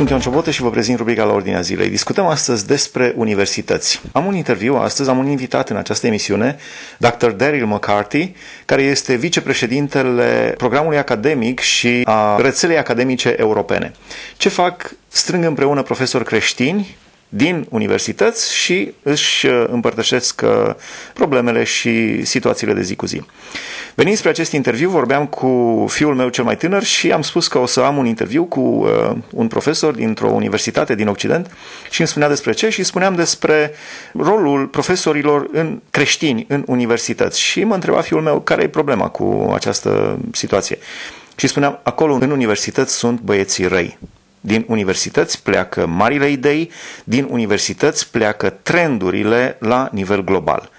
Sunt Ion Ciobotă și vă prezint rubrica la Ordinea Zilei. Discutăm astăzi despre universități. Am un interviu astăzi, am un invitat în această emisiune, Dr. Daryl McCarthy, care este vicepreședintele programului academic și a rețelei academice europene. Ce fac? Strâng împreună profesori creștini din universități și își uh, împărtășesc uh, problemele și situațiile de zi cu zi. Venind spre acest interviu, vorbeam cu fiul meu cel mai tânăr și am spus că o să am un interviu cu uh, un profesor dintr-o universitate din Occident și îmi spunea despre ce și spuneam despre rolul profesorilor în creștini în universități și mă întreba fiul meu care e problema cu această situație. Și spuneam, acolo în universități sunt băieții răi. Din universități pleacă marile idei, din universități pleacă trendurile la nivel global.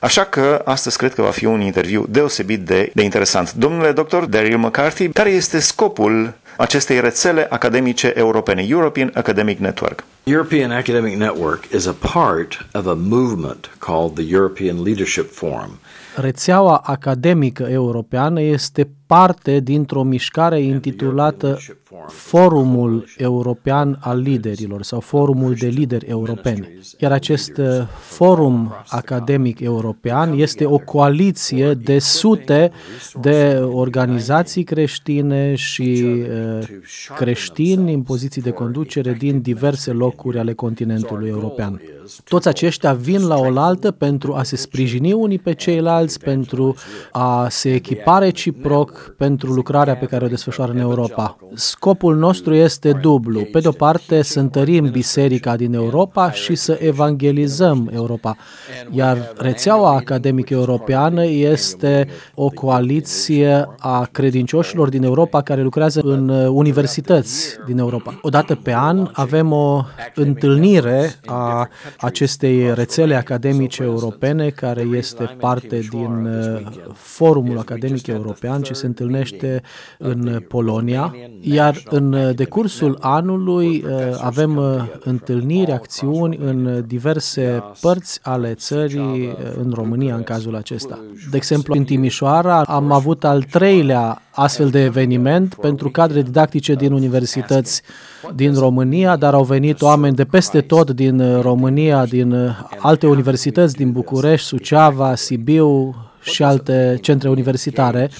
Așa că astăzi cred că va fi un interviu deosebit de, de interesant. Domnule doctor Daryl McCarthy, care este scopul acestei rețele academice europene, European Academic Network? European Academic Network is a part of a movement called the European Leadership Forum. Rețeaua academică europeană este parte dintr-o mișcare intitulată Forumul European al Liderilor sau Forumul de Lideri Europeni. Iar acest uh, forum academic european este o coaliție de sute de organizații creștine și uh, creștini în poziții de conducere din diverse locuri ale continentului european. Toți aceștia vin la oaltă pentru a se sprijini unii pe ceilalți, pentru a se echipa reciproc pentru lucrarea pe care o desfășoară în Europa. Scopul nostru este dublu. Pe de o parte, să întărim biserica din Europa și să evangelizăm Europa. Iar rețeaua academică europeană este o coaliție a credincioșilor din Europa care lucrează în universități din Europa. Odată pe an avem o întâlnire a acestei rețele academice europene care este parte din uh, Forumul Academic European ce se întâlnește în Polonia, iar în decursul anului uh, avem uh, întâlniri, acțiuni în diverse părți ale țării, în România în cazul acesta. De exemplu, în Timișoara am avut al treilea astfel de eveniment pentru cadre didactice din universități din România, dar au venit oameni de peste tot din România, din alte universități, din București, Suceava, Sibiu și alte centre universitare.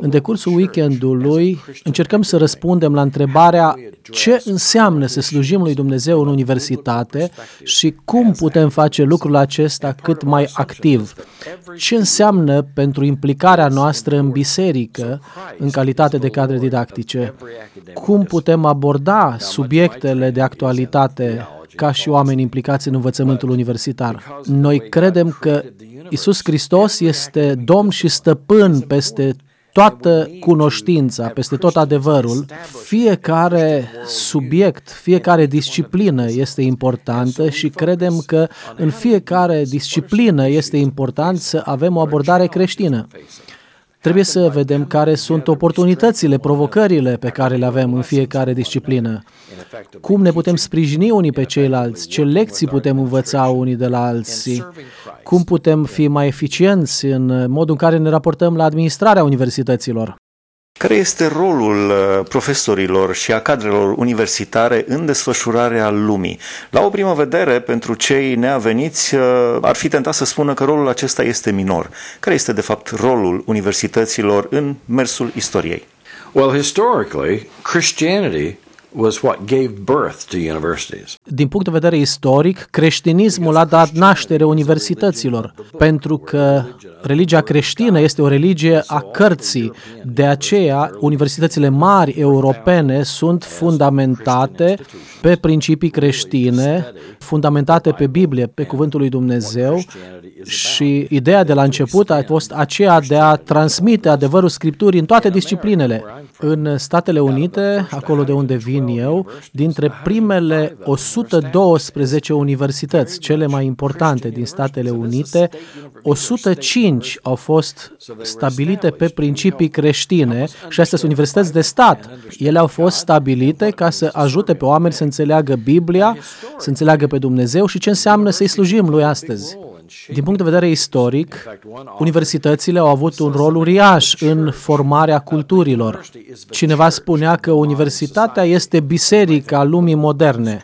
În decursul weekendului încercăm să răspundem la întrebarea ce înseamnă să slujim lui Dumnezeu în universitate și cum putem face lucrul acesta cât mai activ. Ce înseamnă pentru implicarea noastră în biserică în calitate de cadre didactice? Cum putem aborda subiectele de actualitate ca și oameni implicați în învățământul universitar. Noi credem că Isus Hristos este Domn și Stăpân peste toată cunoștința, peste tot adevărul, fiecare subiect, fiecare disciplină este importantă și credem că în fiecare disciplină este important să avem o abordare creștină. Trebuie să vedem care sunt oportunitățile, provocările pe care le avem în fiecare disciplină. Cum ne putem sprijini unii pe ceilalți, ce lecții putem învăța unii de la alții, cum putem fi mai eficienți în modul în care ne raportăm la administrarea universităților. Care este rolul uh, profesorilor și a cadrelor universitare în desfășurarea lumii? La o primă vedere, pentru cei neaveniți, uh, ar fi tentat să spună că rolul acesta este minor. Care este, de fapt, rolul universităților în mersul istoriei? Well, historically, Christianity was what gave birth to universities. Din punct de vedere istoric, creștinismul a dat naștere universităților, pentru că religia creștină este o religie a cărții. De aceea, universitățile mari europene sunt fundamentate pe principii creștine, fundamentate pe Biblie, pe Cuvântul lui Dumnezeu și ideea de la început a fost aceea de a transmite adevărul Scripturii în toate disciplinele. În Statele Unite, acolo de unde vin eu, dintre primele 112 universități, cele mai importante din Statele Unite, 105 au fost stabilite pe principii creștine și astea sunt universități de stat. Ele au fost stabilite ca să ajute pe oameni să înțeleagă Biblia, să înțeleagă pe Dumnezeu și ce înseamnă să-i slujim lui astăzi. Din punct de vedere istoric, universitățile au avut un rol uriaș în formarea culturilor. Cineva spunea că universitatea este biserica lumii moderne.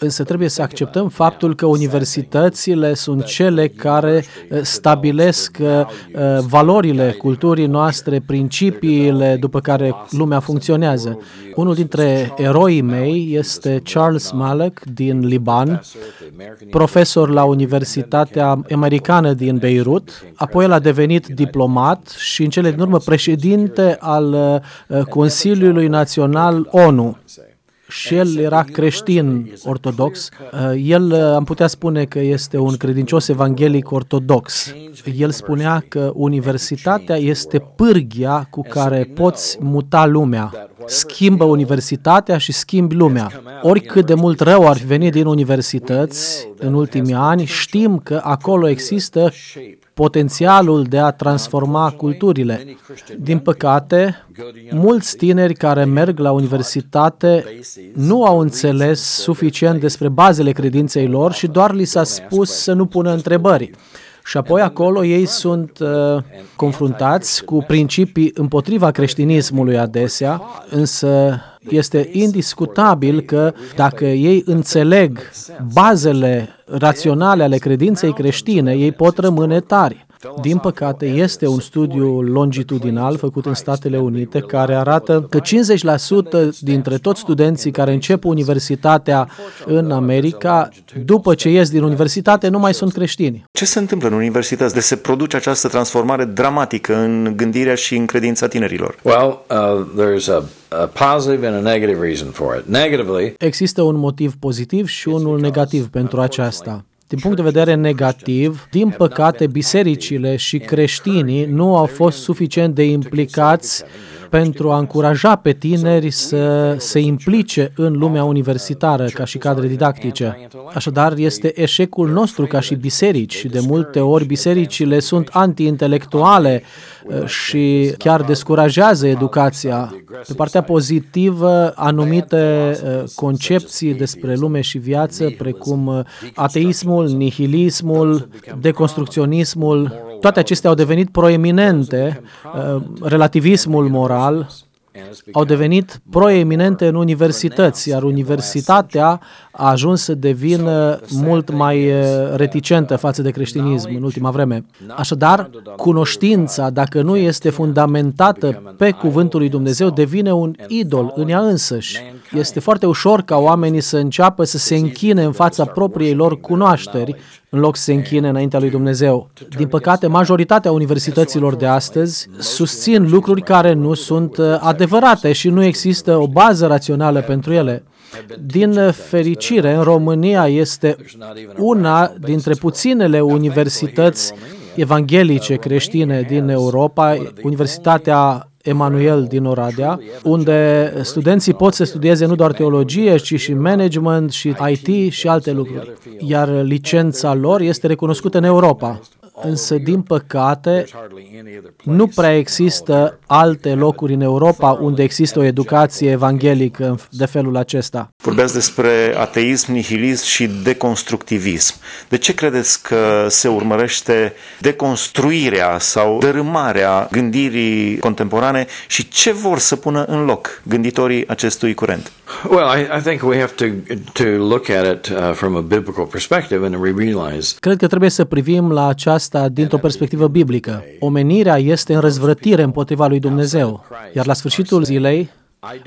Însă trebuie să acceptăm faptul că universitățile sunt cele care uh, stabilesc uh, uh, valorile culturii noastre, principiile după care lumea funcționează. Unul dintre eroii mei este Charles Malek din Liban, profesor la Universitatea Americană din Beirut, apoi el a devenit diplomat și în cele din urmă președinte al Consiliului Național ONU și el era creștin ortodox. Uh, el, uh, am putea spune că este un credincios evanghelic ortodox. El spunea că universitatea este pârghia cu care poți muta lumea. Schimbă universitatea și schimbi lumea. Oricât de mult rău ar fi venit din universități în ultimii ani, știm că acolo există potențialul de a transforma culturile. Din păcate, mulți tineri care merg la universitate nu au înțeles suficient despre bazele credinței lor și doar li s-a spus să nu pună întrebări. Și apoi acolo ei sunt uh, confruntați cu principii împotriva creștinismului adesea, însă este indiscutabil că dacă ei înțeleg bazele raționale ale credinței creștine, ei pot rămâne tari. Din păcate, este un studiu longitudinal făcut în Statele Unite care arată că 50% dintre toți studenții care încep universitatea în America, după ce ies din universitate, nu mai sunt creștini. Ce se întâmplă în universități de se produce această transformare dramatică în gândirea și în credința tinerilor? Well, uh, there's a a positive and a negative reason for it. Negatively, Există un motiv pozitiv și unul negativ pentru aceasta. Din punct de vedere negativ, din păcate, bisericile și creștinii nu au fost suficient de implicați pentru a încuraja pe tineri să se implice în lumea universitară ca și cadre didactice. Așadar, este eșecul nostru ca și biserici și de multe ori bisericile sunt anti-intelectuale uh, și chiar descurajează educația. Pe partea pozitivă, anumite uh, concepții despre lume și viață, precum uh, ateismul, nihilismul, deconstrucționismul, toate acestea au devenit proeminente, uh, relativismul moral, Corral au devenit proeminente în universități, iar universitatea a ajuns să devină mult mai uh, reticentă față de creștinism în ultima vreme. Așadar, cunoștința, dacă nu este fundamentată pe cuvântul lui Dumnezeu, devine un idol în ea însăși. Este foarte ușor ca oamenii să înceapă să se închine în fața propriei lor cunoașteri în loc să se închine înaintea lui Dumnezeu. Din păcate, majoritatea universităților de astăzi susțin lucruri care nu sunt uh, adevărate și nu există o bază rațională pentru ele. Din fericire, în România este una dintre puținele universități evanghelice creștine din Europa, Universitatea Emanuel din Oradea, unde studenții pot să studieze nu doar teologie, ci și management și IT și alte lucruri. Iar licența lor este recunoscută în Europa însă, din păcate, nu prea există alte locuri în Europa unde există o educație evanghelică de felul acesta. Vorbeați despre ateism, nihilism și deconstructivism. De ce credeți că se urmărește deconstruirea sau dărâmarea gândirii contemporane și ce vor să pună în loc gânditorii acestui curent? Well, I, I think we have to to look at it uh, from a biblical perspective and realize. Cred că trebuie să privim la aceasta dintr-o perspectivă biblică. Omenirea este în răzvrătire împotriva lui Dumnezeu, iar la sfârșitul zilei,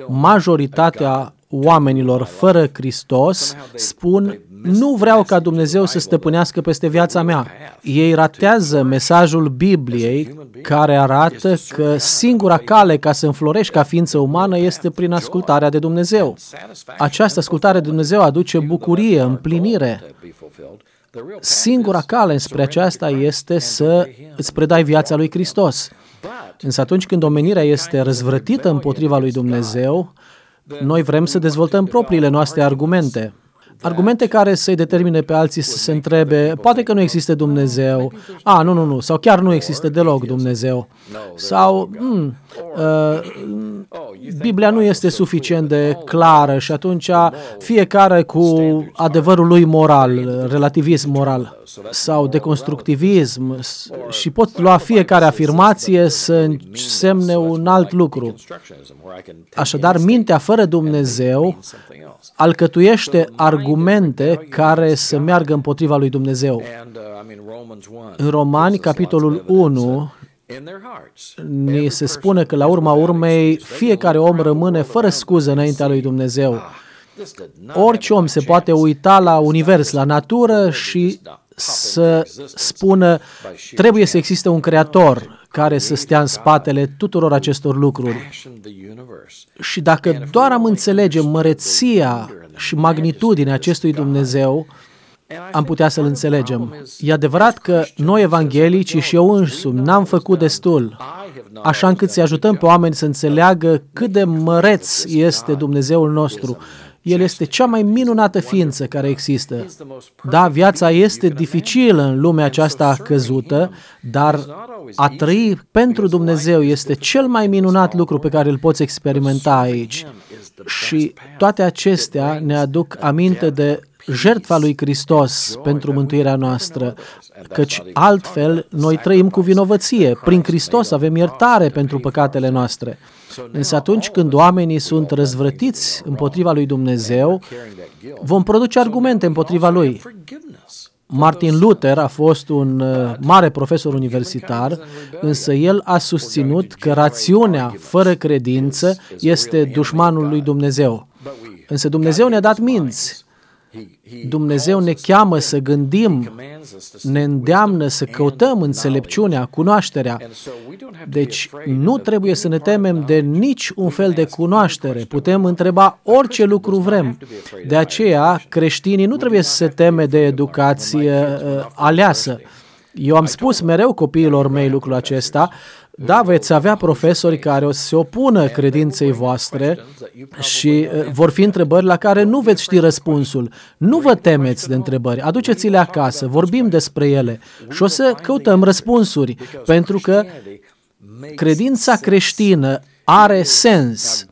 majoritatea oamenilor fără Hristos spun nu vreau ca Dumnezeu să stăpânească peste viața mea. Ei ratează mesajul Bibliei care arată că singura cale ca să înflorești ca ființă umană este prin ascultarea de Dumnezeu. Această ascultare de Dumnezeu aduce bucurie, împlinire. Singura cale spre aceasta este să îți predai viața lui Hristos. Însă atunci când omenirea este răzvrătită împotriva lui Dumnezeu, noi vrem să dezvoltăm propriile noastre argumente. Argumente care să-i determine pe alții să se întrebe, poate că nu există Dumnezeu, a, nu, nu, nu, sau chiar nu există deloc Dumnezeu, sau hmm, uh, Biblia nu este suficient de clară și atunci fiecare cu adevărul lui moral, relativism moral sau deconstructivism și pot lua fiecare afirmație să însemne un alt lucru. Așadar, mintea fără Dumnezeu alcătuiește argumente care să meargă împotriva lui Dumnezeu. În Romani, capitolul 1, ni se spune că la urma urmei fiecare om rămâne fără scuză înaintea lui Dumnezeu. Orice om se poate uita la univers, la natură și să spună trebuie să existe un creator care să stea în spatele tuturor acestor lucruri. Și dacă doar am înțelege măreția și magnitudinea acestui Dumnezeu, am putea să-L înțelegem. E adevărat că noi evanghelici și eu însumi n-am făcut destul, așa încât să ajutăm pe oameni să înțeleagă cât de măreț este Dumnezeul nostru. El este cea mai minunată ființă care există. Da, viața este dificilă în lumea aceasta căzută, dar a trăi pentru Dumnezeu este cel mai minunat lucru pe care îl poți experimenta aici. Și toate acestea ne aduc aminte de jertfa lui Hristos pentru mântuirea noastră, căci altfel noi trăim cu vinovăție. Prin Hristos avem iertare pentru păcatele noastre. Însă atunci când oamenii sunt răzvrătiți împotriva lui Dumnezeu, vom produce argumente împotriva lui. Martin Luther a fost un uh, mare profesor universitar, însă el a susținut că rațiunea fără credință este dușmanul lui Dumnezeu. Însă Dumnezeu ne-a dat minți Dumnezeu ne cheamă să gândim, ne îndeamnă să căutăm înțelepciunea, cunoașterea. Deci nu trebuie să ne temem de nici un fel de cunoaștere. Putem întreba orice lucru vrem. De aceea, creștinii nu trebuie să se teme de educație uh, aleasă. Eu am spus mereu copiilor mei lucrul acesta, da, veți avea profesori care o să se opună credinței voastre și uh, vor fi întrebări la care nu veți ști răspunsul. Nu vă temeți de întrebări, aduceți-le acasă, vorbim despre ele și o să căutăm răspunsuri, pentru că credința creștină are sens.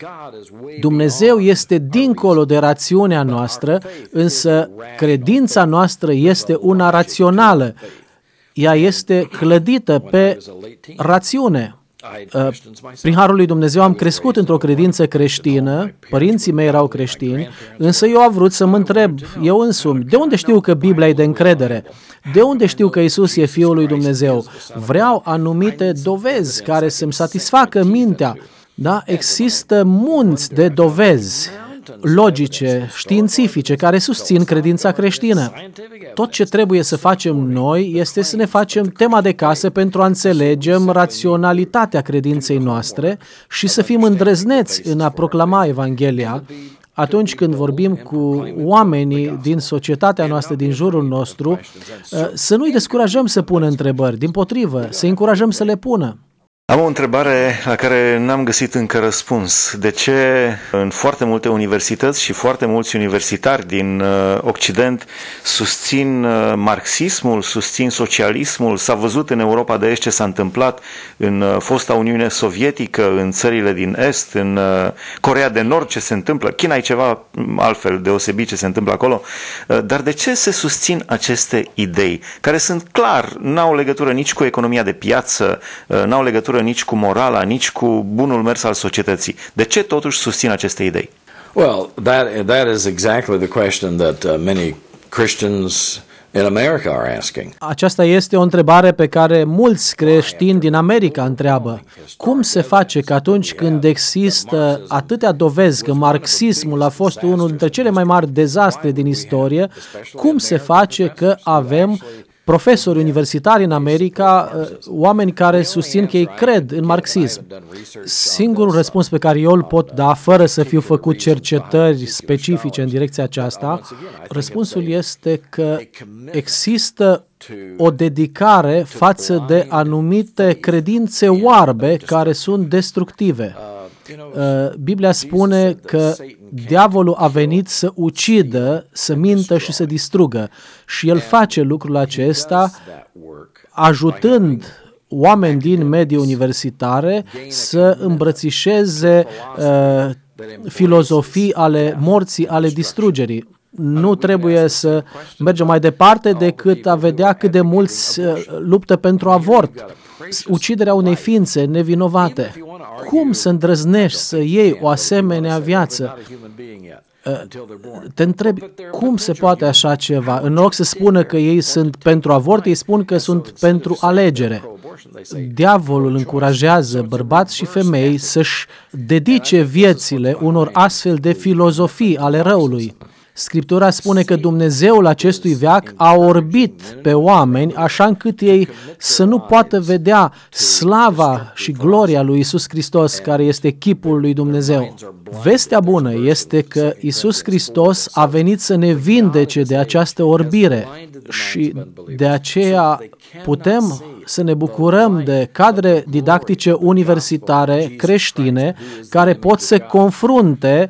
Dumnezeu este dincolo de rațiunea noastră, însă credința noastră este una rațională ea este clădită pe rațiune. Uh, prin Harul lui Dumnezeu am crescut într-o credință creștină, părinții mei erau creștini, însă eu am vrut să mă întreb, eu însumi, de unde știu că Biblia e de încredere? De unde știu că Isus e Fiul lui Dumnezeu? Vreau anumite dovezi care să-mi satisfacă mintea. Da? Există munți de dovezi logice, științifice, care susțin credința creștină. Tot ce trebuie să facem noi este să ne facem tema de casă pentru a înțelegem raționalitatea credinței noastre și să fim îndrăzneți în a proclama Evanghelia, atunci când vorbim cu oamenii din societatea noastră, din jurul nostru, să nu-i descurajăm să pună întrebări, din potrivă, să încurajăm să le pună. Am o întrebare la care n-am găsit încă răspuns. De ce în foarte multe universități și foarte mulți universitari din uh, Occident susțin uh, marxismul, susțin socialismul? S-a văzut în Europa de Est ce s-a întâmplat în uh, fosta Uniune Sovietică, în țările din Est, în Corea de Nord ce se întâmplă. China e ceva altfel deosebit ce se întâmplă acolo. Dar de ce se susțin aceste idei care sunt clar, n-au legătură nici cu economia de piață, n-au legătură legătură nici cu morala, nici cu bunul mers al societății. De ce totuși susțin aceste idei? Well, that, that is exactly the question that uh, many Christians in America are asking. Aceasta este o întrebare pe care mulți creștini din America întreabă. Cum se face că atunci când există atâtea dovezi că marxismul a fost unul dintre cele mai mari dezastre din istorie, cum se face că avem profesori universitari în America, uh, oameni care susțin că ei cred în marxism. Singurul răspuns pe care eu îl pot da, fără să fiu făcut cercetări specifice în direcția aceasta, răspunsul este că există o dedicare față de anumite credințe oarbe care sunt destructive. Uh, Biblia spune că Diavolul a venit să ucidă, să mintă și să distrugă. Și el face lucrul acesta ajutând oameni din medii universitare să îmbrățișeze uh, filozofii ale morții, ale distrugerii. Nu trebuie să mergem mai departe decât a vedea cât de mulți uh, luptă pentru avort, uciderea unei ființe nevinovate. Cum să îndrăznești să iei o asemenea viață? Uh, te întrebi cum se poate așa ceva? În loc să spună că ei sunt pentru avort, ei spun că sunt pentru alegere. Diavolul încurajează bărbați și femei să-și dedice viețile unor astfel de filozofii ale răului. Scriptura spune că Dumnezeul acestui veac a orbit pe oameni așa încât ei să nu poată vedea slava și gloria lui Isus Hristos, care este chipul lui Dumnezeu. Vestea bună este că Isus Hristos a venit să ne vindece de această orbire și de aceea putem să ne bucurăm de cadre didactice universitare creștine care pot să confrunte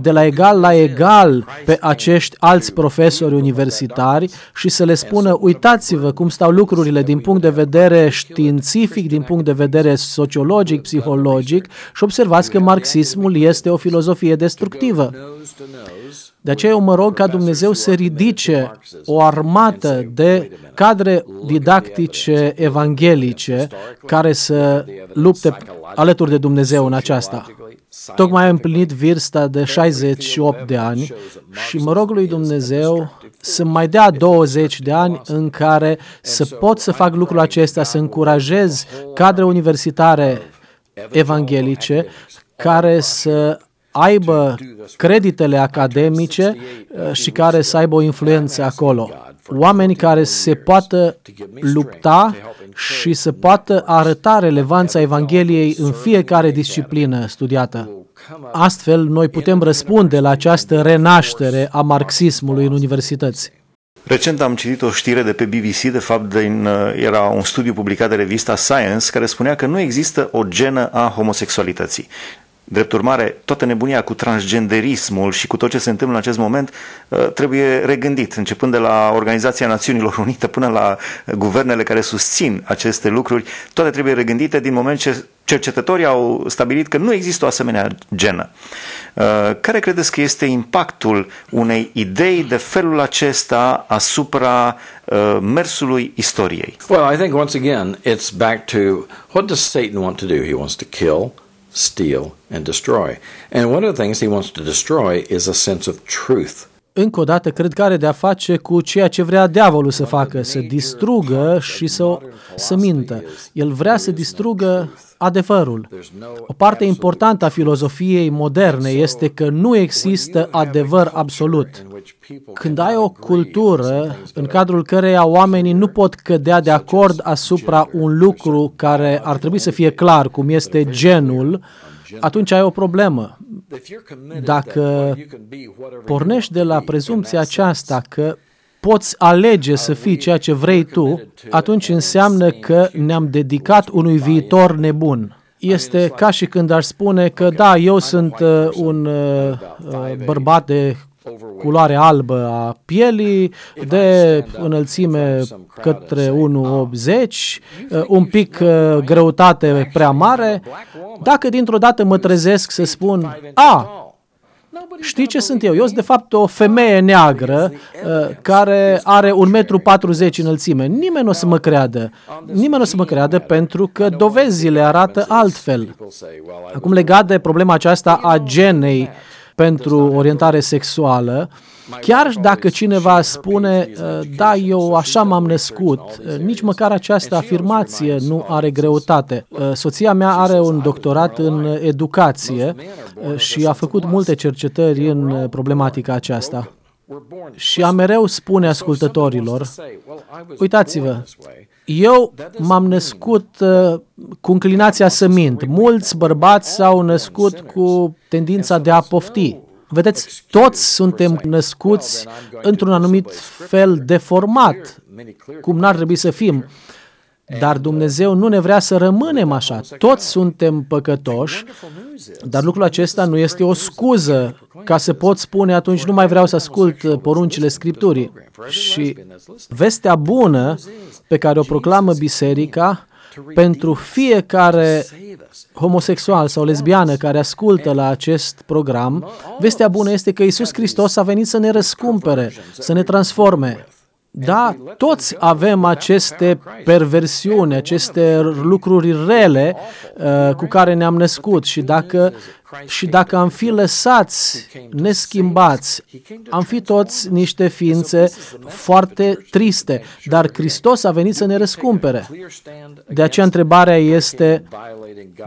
de la egal la egal pe acești alți profesori universitari și să le spună uitați-vă cum stau lucrurile din punct de vedere științific, din punct de vedere sociologic, psihologic și observați că marxismul este o filozofie destructivă. De aceea eu mă rog ca Dumnezeu să ridice o armată de cadre didactice evanghelice care să lupte alături de Dumnezeu în aceasta. Tocmai am împlinit vârsta de 68 de ani și mă rog lui Dumnezeu să mai dea 20 de ani în care să pot să fac lucrul acesta, să încurajez cadre universitare evanghelice care să aibă creditele academice uh, și care să aibă o influență acolo. Oameni care se poată lupta și să poată arăta relevanța Evangheliei în fiecare disciplină studiată. Astfel, noi putem răspunde la această renaștere a marxismului în universități. Recent am citit o știre de pe BBC, de fapt din, uh, era un studiu publicat de revista Science, care spunea că nu există o genă a homosexualității. Drept urmare, toată nebunia cu transgenderismul și cu tot ce se întâmplă în acest moment uh, trebuie regândit, începând de la Organizația Națiunilor Unite până la guvernele care susțin aceste lucruri, toate trebuie regândite din moment ce cercetătorii au stabilit că nu există o asemenea genă. Uh, care credeți că este impactul unei idei de felul acesta asupra uh, mersului istoriei? Well, I think once again it's back to what does Satan want to do? He wants to kill, steal, and destroy. And one of the things he wants to destroy is a sense of truth. Încă o dată, cred că are de-a face cu ceea ce vrea diavolul să facă, să distrugă și să, să mintă. El vrea să distrugă adevărul. O parte importantă a filozofiei moderne este că nu există adevăr absolut. Când ai o cultură în cadrul căreia oamenii nu pot cădea de acord asupra un lucru care ar trebui să fie clar, cum este genul, atunci ai o problemă. Dacă pornești de la prezumția aceasta că poți alege să fii ceea ce vrei tu, atunci înseamnă că ne-am dedicat unui viitor nebun. Este ca și când ar spune că da, eu sunt uh, un uh, uh bărbat de culoare albă a pielii, de înălțime către 1,80, uh, un pic uh, greutate prea mare. Dacă dintr-o dată mă trezesc să spun, a, Știi ce sunt eu? Eu sunt de fapt o femeie neagră uh, care are un metru 40 înălțime. Nimeni nu o să mă creadă. Nimeni nu o să mă creadă pentru că dovezile arată altfel. Acum legat de problema aceasta a genei pentru orientare sexuală, Chiar dacă cineva spune, uh, da, eu așa m-am născut, uh, nici măcar această afirmație nu are greutate. Uh, soția mea are un doctorat în educație și a făcut multe cercetări în problematica aceasta. Și a mereu spune ascultătorilor, uitați-vă, eu m-am născut uh, cu înclinația să mint. Mulți bărbați s-au născut cu tendința de a pofti. Vedeți, toți suntem născuți într-un anumit fel deformat, cum n-ar trebui să fim. Dar Dumnezeu nu ne vrea să rămânem așa. Toți suntem păcătoși, dar lucrul acesta nu este o scuză ca să pot spune atunci nu mai vreau să ascult poruncile Scripturii. Și vestea bună pe care o proclamă biserica pentru fiecare homosexual sau lesbiană care ascultă la acest program, vestea bună este că Isus Hristos a venit să ne răscumpere, să ne transforme. Da, toți avem aceste perversiuni, aceste lucruri rele uh, cu care ne-am născut și dacă și dacă am fi lăsați neschimbați, am fi toți niște ființe foarte triste, dar Hristos a venit să ne răscumpere. De aceea întrebarea este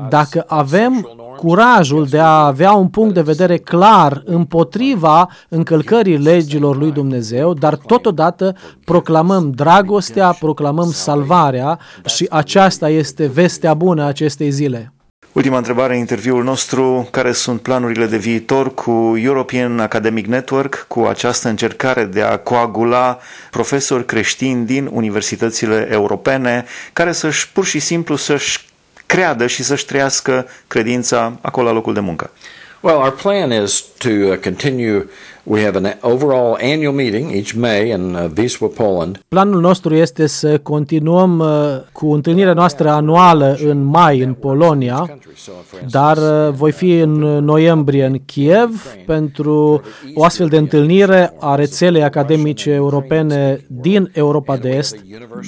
dacă avem curajul de a avea un punct de vedere clar împotriva încălcării legilor lui Dumnezeu, dar totodată proclamăm dragostea, proclamăm salvarea și aceasta este vestea bună a acestei zile. Ultima întrebare în interviul nostru, care sunt planurile de viitor cu European Academic Network, cu această încercare de a coagula profesori creștini din universitățile europene, care să-și pur și simplu să-și creadă și să-și trăiască credința acolo la locul de muncă? Well, our plan is to uh, continue We have an overall annual meeting each May in uh, Wisła, Poland. Planul nostru este să continuăm uh, cu întâlnirea noastră anuală în mai în Polonia, dar uh, voi fi în noiembrie în Kiev pentru o astfel de întâlnire a rețelei academice europene din Europa de Est.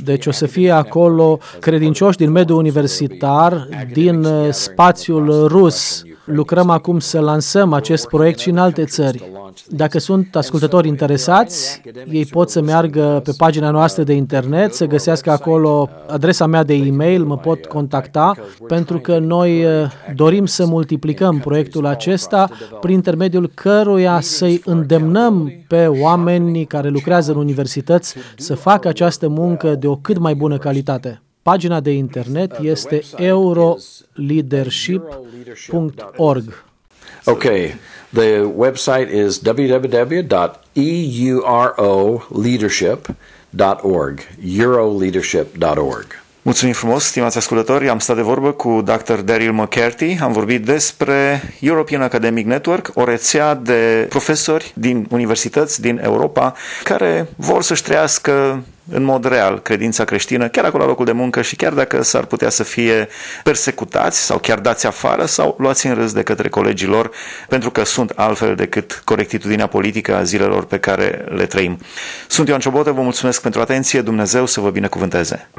Deci o să fie acolo credincioși din mediul universitar, din spațiul rus. Lucrăm acum să lansăm acest proiect și în alte țări. Dacă sunt ascultători interesați, ei pot să meargă pe pagina noastră de internet, să găsească acolo adresa mea de e-mail, mă pot contacta, pentru că noi eh, dorim să multiplicăm proiectul acesta prin intermediul căruia să-i îndemnăm pe oamenii care lucrează în universități să facă această muncă de o cât mai bună calitate. Pagina de internet este euroleadership.org. Okay. The website is www.euroleadership.org. Euroleadership.org. Mulțumim frumos, stimați ascultători. Am stat de vorbă cu Dr. Daryl McCarthy. Am vorbit despre European Academic Network, o rețea de profesori din universități din Europa care vor să-și trăiască în mod real credința creștină, chiar acolo la locul de muncă și chiar dacă s-ar putea să fie persecutați sau chiar dați afară sau luați în râs de către colegii lor pentru că sunt altfel decât corectitudinea politică a zilelor pe care le trăim. Sunt Ioan Ciobotă, vă mulțumesc pentru atenție, Dumnezeu să vă binecuvânteze!